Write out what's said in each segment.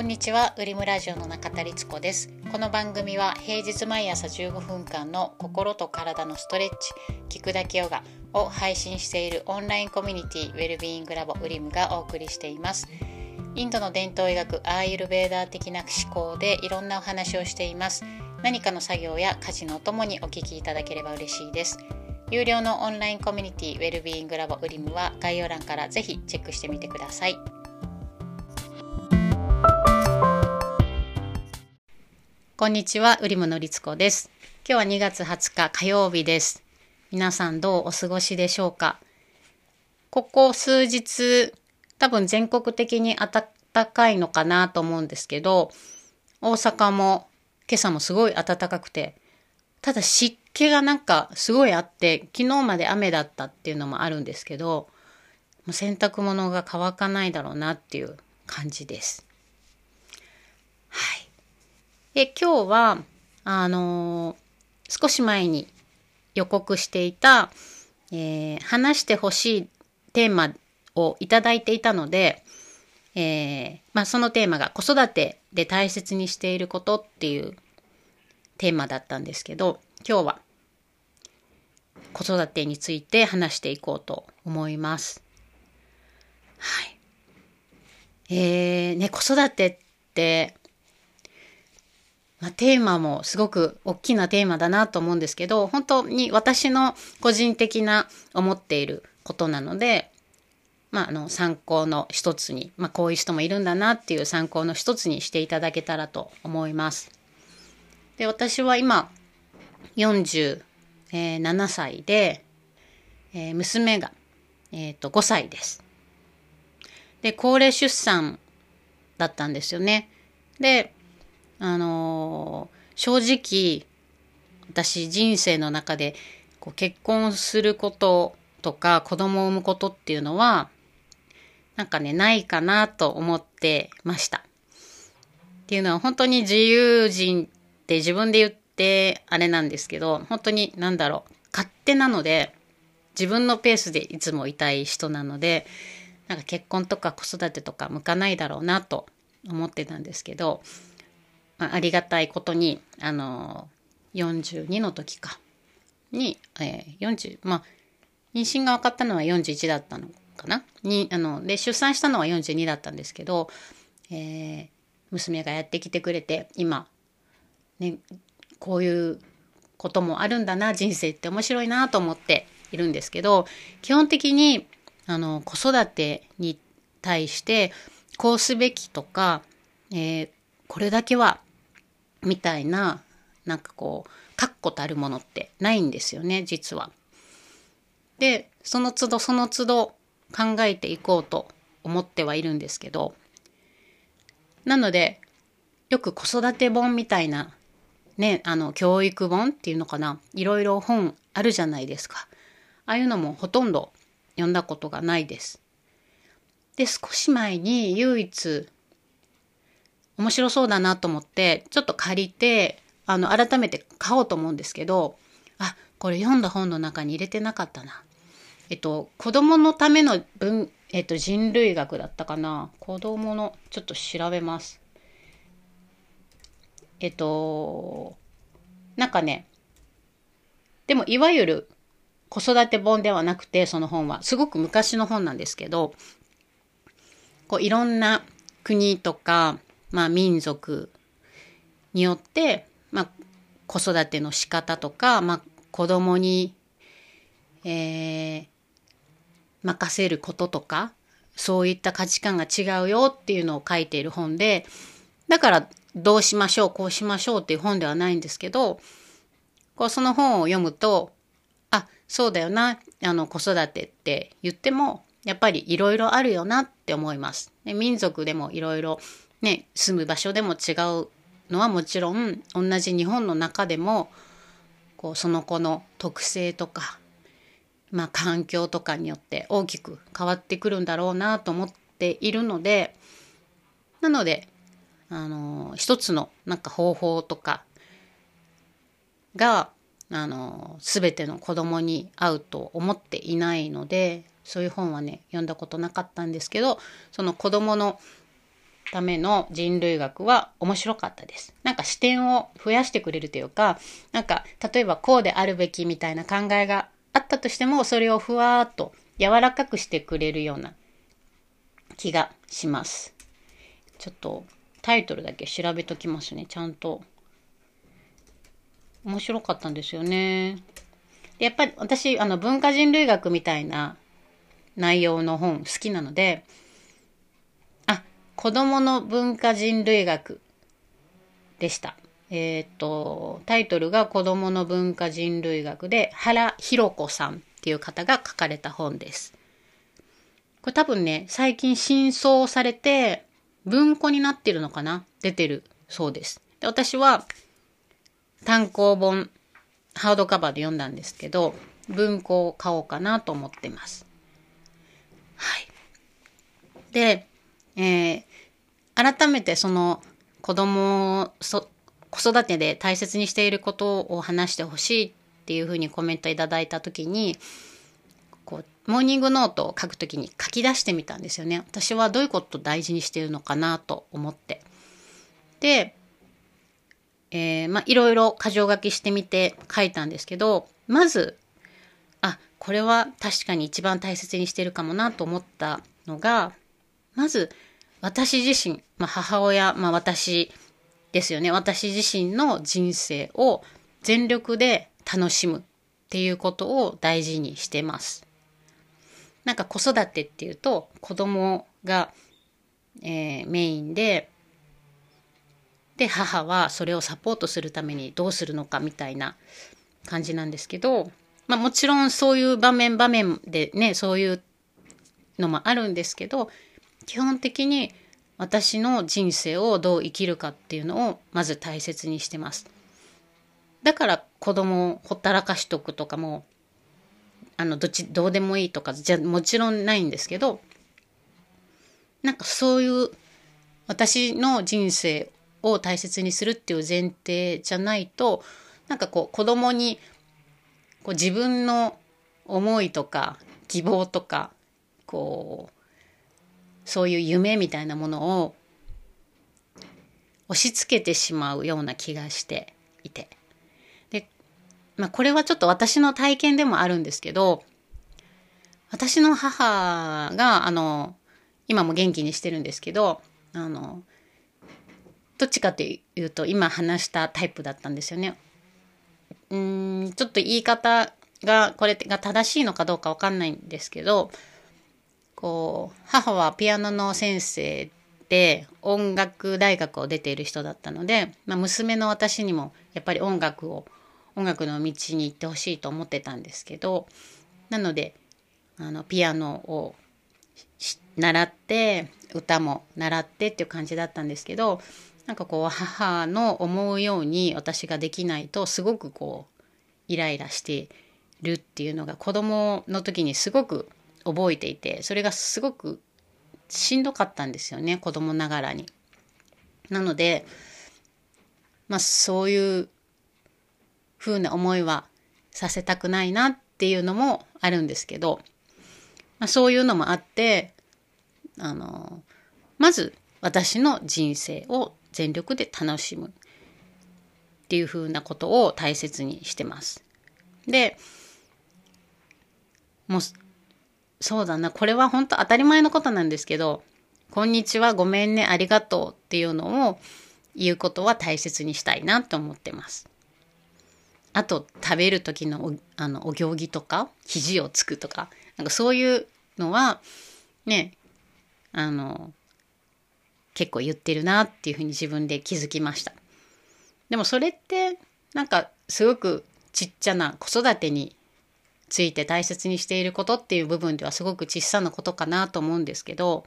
こんにちは、ウリムラジオの中田律子です。この番組は平日毎朝15分間の心と体のストレッチ、聞くだけヨガを配信しているオンラインコミュニティウェルビーイングラボウリムがお送りしています。インドの伝統医学アーユルベーダー的な思考でいろんなお話をしています。何かの作業や家事のお供にお聞きいただければ嬉しいです。有料のオンラインコミュニティウェルビーイングラボウリムは概要欄からぜひチェックしてみてください。こんにちは、うりむのりつこです。今日は2月20日火曜日です。皆さんどうお過ごしでしょうか？ここ数日、多分全国的に暖かいのかなと思うんですけど、大阪も今朝もすごい暖かくて、ただ湿気がなんかすごいあって、昨日まで雨だったっていうのもあるんですけど、もう洗濯物が乾かないだろうなっていう感じです。はい。で今日はあのー少し前に予告していた、えー話してほしいテーマをいただいていたので、えーまあ、そのテーマが子育てで大切にしていることっていうテーマだったんですけど今日は子育てについて話していこうと思います。はい。えー、ね、子育てってまあ、テーマもすごく大きなテーマだなと思うんですけど本当に私の個人的な思っていることなので、まあ、あの参考の一つに、まあ、こういう人もいるんだなっていう参考の一つにしていただけたらと思います。で私は今47歳で、えー娘が、えー、と5歳です。で高齢出産だったんですよね。であのー正直私人生の中でこう結婚することとか子供を産むことっていうのはなんかねないかなと思ってました。っていうのは本当に自由人って自分で言ってあれなんですけど本当に何だろう勝手なので自分のペースでいつもいたい人なのでなんか結婚とか子育てとか向かないだろうなと思ってたんですけどあ、りがたいことにあの42の時か。に、えー、40まあ妊娠が分かったのは41だったのかな。にあので出産したのは42だったんですけど、えー娘がやってきてくれて今、ね、こういうこともあるんだな人生って面白いなと思っているんですけど基本的にあの子育てに対してこうすべきとか、えーこれだけはみたいななんかこう確固たるものってないんですよね実は。でその都度その都度考えていこうと思ってはいるんですけどなのでよく子育て本みたいなねあの教育本っていうのかないろいろ本あるじゃないですかああいうのもほとんど読んだことがないです。で少し前に唯一面白そうだなと思ってちょっと借りてあの改めて買おうと思うんですけどあこれ読んだ本の中に入れてなかったな。えっと子供のための文、えっと、人類学だったかな子供のちょっと調べます。えっとなんかねでもいわゆる子育て本ではなくてその本はすごく昔の本なんですけどこういろんな国とかまあ、民族によって、まあ、子育ての仕方とか、まあ、子供に、えー任せることとかそういった価値観が違うよっていうのを書いている本でだからどうしましょうこうしましょうっていう本ではないんですけどこうその本を読むとあそうだよなあの子育てって言ってもやっぱりいろいろあるよなって思います。で民族でもいろいろね、住む場所でも違うのはもちろん同じ日本の中でもこうその子の特性とか、まあ、環境とかによって大きく変わってくるんだろうなと思っているのでなのであの一つのなんか方法とかがあの全ての子供に合うと思っていないのでそういう本はね読んだことなかったんですけどその子供のための人類学は面白かったです。なんか視点を増やしてくれるというか、なんか例えばこうであるべきみたいな考えがあったとしても、それをふわーっと柔らかくしてくれるような気がします。ちょっとタイトルだけ調べときますね。ちゃんと。面白かったんですよね。でやっぱり私、あの文化人類学みたいな内容の本好きなので、子供の文化人類学でした。えっ、ー、と、タイトルが子供の文化人類学で原弘子さんっていう方が書かれた本です。これ多分ね、最近新装されて文庫になってるのかな？出てるそうです。で私は単行本、ハードカバーで読んだんですけど、文庫を買おうかなと思ってます。はい。で、えー、改めてその子供そ子育てで大切にしていることを話してほしいっていうふうにコメントいただいた時にこうモーニングノートを書く時に書き出してみたんですよね。私はどういうことを大事にしているのかなと思って。で、えー、まあいろいろ箇条書きしてみて書いたんですけどまずあこれは確かに一番大切にしてるかもなと思ったのが、まず私自身、まあ、母親、まあ、私ですよね。私自身の人生を全力で楽しむっていうことを大事にしてます。なんか子育てっていうと子供が、えー、メインで、で母はそれをサポートするためにどうするのかみたいな感じなんですけどまあもちろんそういう場面場面でね、そういうのもあるんですけど、基本的に私の人生をどう生きるかっていうのをまず大切にしてます。だから子供をほったらかしとくとかも、あの、どっち、どうでもいいとかじゃもちろんないんですけど、なんかそういう私の人生を大切にするっていう前提じゃないと、なんかこう子供にこう自分の思いとか希望とかこうそういう夢みたいなものを押し付けてしまうような気がしていてで、まあ、これはちょっと私の体験でもあるんですけど私の母があの今も元気にしてるんですけどあのどっちかっていうと今話したタイプだったんですよね。うんちょっと言い方がこれが正しいのかどうかわかんないんですけどこう母はピアノの先生で音楽大学を出ている人だったので、まあ、娘の私にもやっぱり音楽を音楽の道に行ってほしいと思ってたんですけどなのであのピアノを習って歌も習ってっていう感じだったんですけどなんかこう母の思うように私ができないとすごくこうイライラしてるっていうのが子供の時にすごく覚えていてそれがすごくしんどかったんですよね子供ながらに。なのでまあそういう風な思いはさせたくないなっていうのもあるんですけど、まあ、そういうのもあってあのまず私の人生を全力で楽しむっていうふうなことを大切にしてます。でもうそうだなこれは本当当たり前のことなんですけど「こんにちはごめんねありがとう」っていうのを言うことは大切にしたいなと思ってます。あと食べる時のおあのお行儀とか肘をつくとかなんかそういうのはねあの結構言ってるなっていうふうに自分で気づきました。でもそれってなんかすごくちっちゃな子育てについて大切にしていることっていう部分ではすごく小さなことかなと思うんですけど、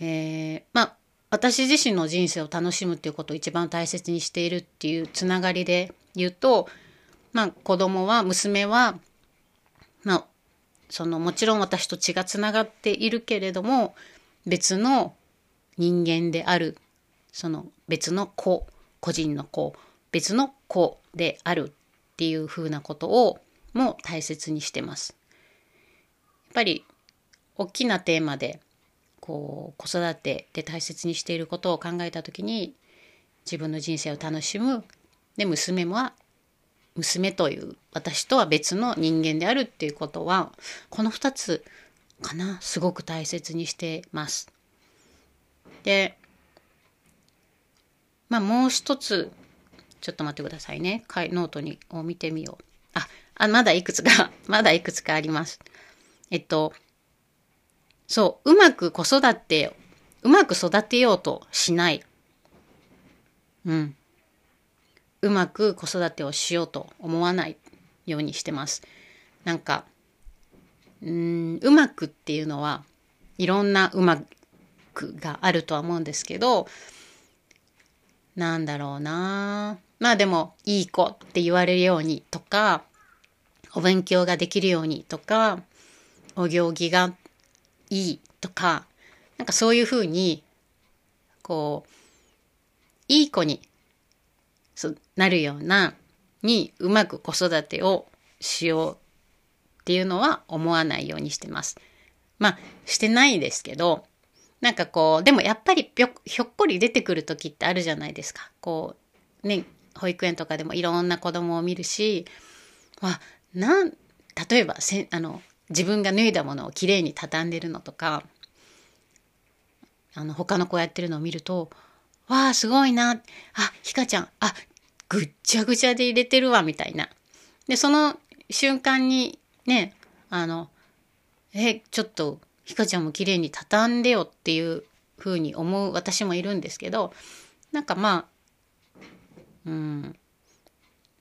えー、まあ私自身の人生を楽しむっていうことを一番大切にしているっていうつながりで言うと、まあ子供は娘は、まあそのもちろん私と血がつながっているけれども別の人間であるその別の子個人の子別の子であるっていうふうなことをも大切にしてます。やっぱり大きなテーマでこう子育てで大切にしていることを考えた時に自分の人生を楽しむで娘は娘という私とは別の人間であるっていうことはこの2つかなすごく大切にしてます。でまあもう一つちょっと待ってくださいねノートにを見てみよう。ああまだいくつか まだいくつかあります。えっとそううまく子育てうまく育てようとしない。うん。うまく子育てをしようと思わないようにしてます。なんか、うん、うまくっていうのはいろんなうまくがあるとは思うんですけど、なんだろうなまあでも、いい子って言われるようにとか、お勉強ができるようにとか、お行儀がいいとか、なんかそういうふうに、こう、いい子になるようなにうまく子育てをしようっていうのは思わないようにしてます。まあしてないですけどなんかこうでもやっぱりひょっこり出てくる時ってあるじゃないですか。こうね保育園とかでもいろんな子供を見るしあなん例えばせあの自分が脱いだものをきれいに畳んでるのとかあの他の子やってるのを見るとわあ、すごいな。あ、ひかちゃん、あ、ぐっちゃぐちゃで入れてるわ、みたいな。で、その瞬間にね、あの、え、ちょっと、ひかちゃんも綺麗に畳んでよっていうふうに思う私もいるんですけど、なんかまあ、うん、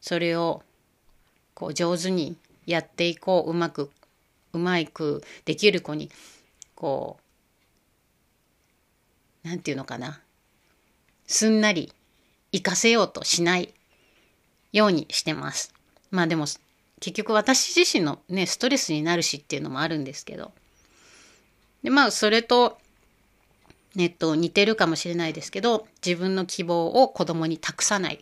それを、こう、上手にやっていこう、うまく、うまくできる子に、こう、なんていうのかな。すんなり活かせようとしないようにしてます。まあでも結局私自身のねストレスになるしっていうのもあるんですけどでまあそれとネット似てるかもしれないですけど自分の希望を子供に託さない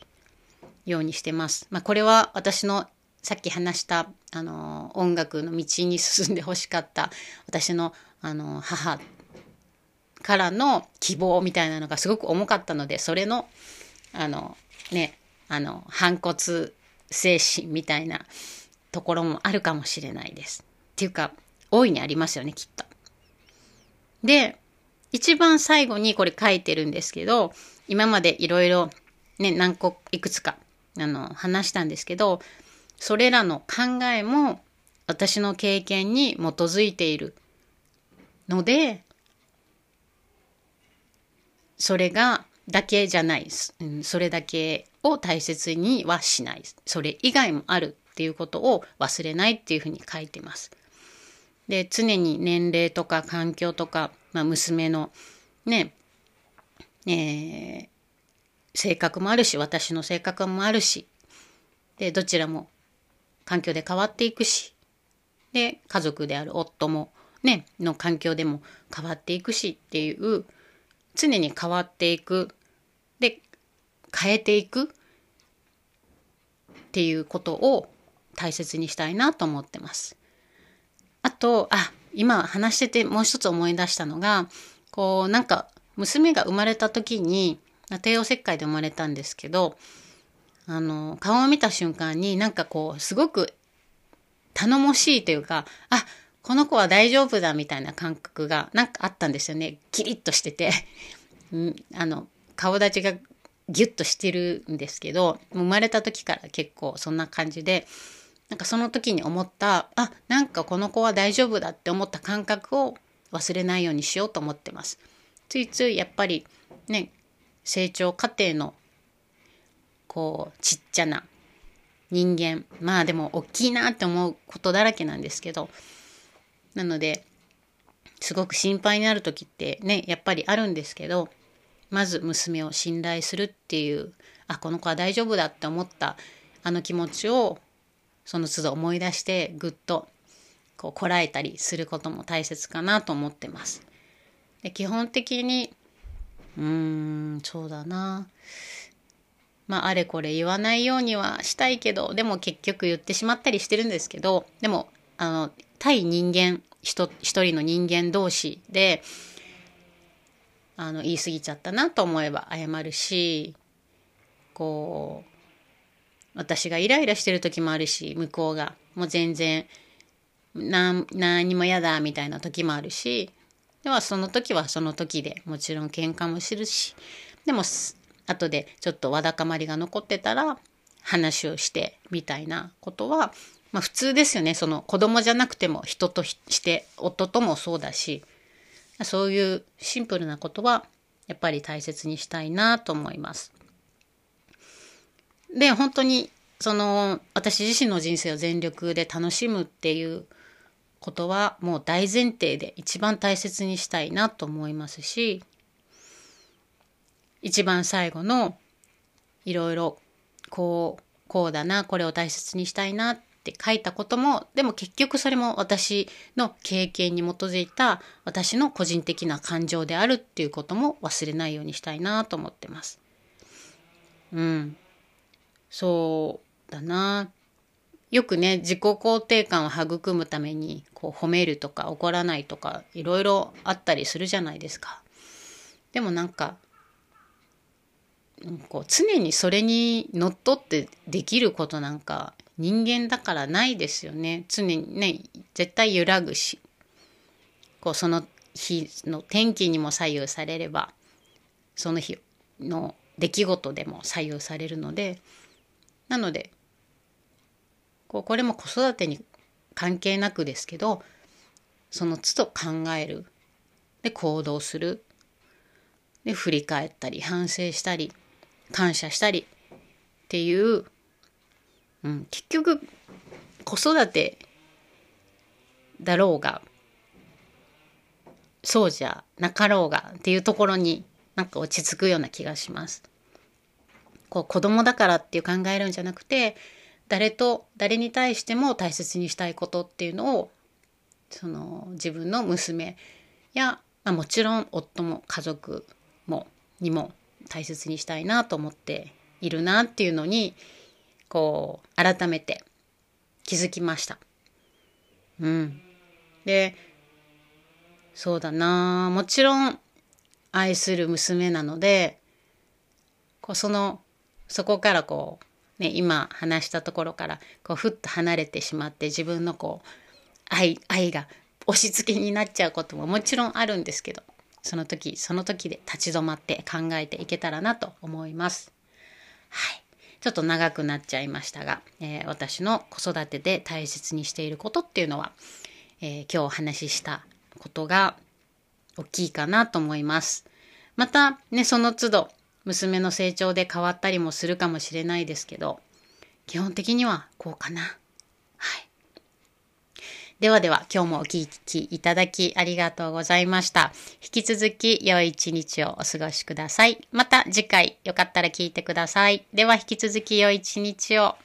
ようにしてます。まあこれは私のさっき話したあの音楽の道に進んでほしかった私のあの母からの希望みたいなのがすごく重かったのでそれのあのねあの反骨精神みたいなところもあるかもしれないです。っていうか大いにありますよねきっと。で一番最後にこれ書いてるんですけど今までいろいろね何個いくつかあの話したんですけどそれらの考えも私の経験に基づいているのでそれがだけじゃない、うん、それだけを大切にはしないそれ以外もあるっていうことを忘れないっていうふうに書いてます。で常に年齢とか環境とか、まあ、娘のねえー、性格もあるし私の性格もあるしでどちらも環境で変わっていくしで家族である夫もねの環境でも変わっていくしっていう常に変わっていくで変えていくっていうことを大切にしたいなと思ってます。あとあ今話しててもう一つ思い出したのがこうなんか娘が生まれた時に帝王切開で生まれたんですけどあの顔を見た瞬間になんかこうすごく頼もしいというかあこの子は大丈夫だみたいな感覚がなんかあったんですよね。キリッとしてて。あの、顔立ちがギュッとしてるんですけど、生まれた時から結構そんな感じで、なんかその時に思った、あ、なんかこの子は大丈夫だって思った感覚を忘れないようにしようと思ってます。ついついやっぱりね、成長過程のこうちっちゃな人間まあでも大きいなって思うことだらけなんですけどなのですごく心配になる時ってねやっぱりあるんですけどまず娘を信頼するっていうあこの子は大丈夫だって思ったあの気持ちをその都度思い出してぐっとこうこらえたりすることも大切かなと思ってます。で基本的にうーんそうだな。まああれこれ言わないようにはしたいけどでも結局言ってしまったりしてるんですけどでもあの対人間一人の人間同士であの言い過ぎちゃったなと思えば謝るしこう私がイライラしてる時もあるし向こうが。もう全然な何にも嫌だみたいな時もあるしではその時はその時でもちろん喧嘩もするしでも後でちょっとわだかまりが残ってたら話をしてみたいなことは、まあ、普通ですよねその子供じゃなくても人として夫ともそうだしそういうシンプルなことはやっぱり大切にしたいなと思います。で本当にその私自身の人生を全力で楽しむっていうことはもう大前提で一番大切にしたいなと思いますし一番最後のいろいろこうこうだなこれを大切にしたいなって書いたこともでも結局それも私の経験に基づいた私の個人的な感情であるっていうことも忘れないようにしたいなと思ってます。うん。そうだな。よくね自己肯定感を育むためにこう褒めるとか怒らないとかいろいろあったりするじゃないですか。でもなんかこう常にそれにのっとってできることなんか人間だからないですよね常にね絶対揺らぐしこうその日の天気にも左右されればその日の出来事でも左右されるのでなのでこうこれも子育てに関係なくですけどその都度考えるで行動するで振り返ったり反省したり感謝したりっていう、うん、結局子育てだろうがそうじゃなかろうがっていうところになんか落ち着くような気がします。こう子供だからっていう考えるんじゃなくて誰と誰に対しても大切にしたいことっていうのをその自分の娘や、まあ、もちろん夫も家族もにも大切にしたいなと思っているなっていうのにこう改めて気づきました。うん。でそうだなもちろん愛する娘なのでこうそのそこからこう、ね、今話したところからこうふっと離れてしまって自分のこう愛愛が押し付けになっちゃうことももちろんあるんですけどその時その時で立ち止まって考えていけたらなと思います。はい。ちょっと長くなっちゃいましたが、えー、私の子育てで大切にしていることっていうのは、えー、今日お話ししたことが大きいかなと思います。またね、その都度娘の成長で変わったりもするかもしれないですけど、基本的にはこうかな。はい。ではでは今日もお聴きいただきありがとうございました。引き続き良い一日をお過ごしください。また次回よかったら聞いてください。では引き続き良い一日を。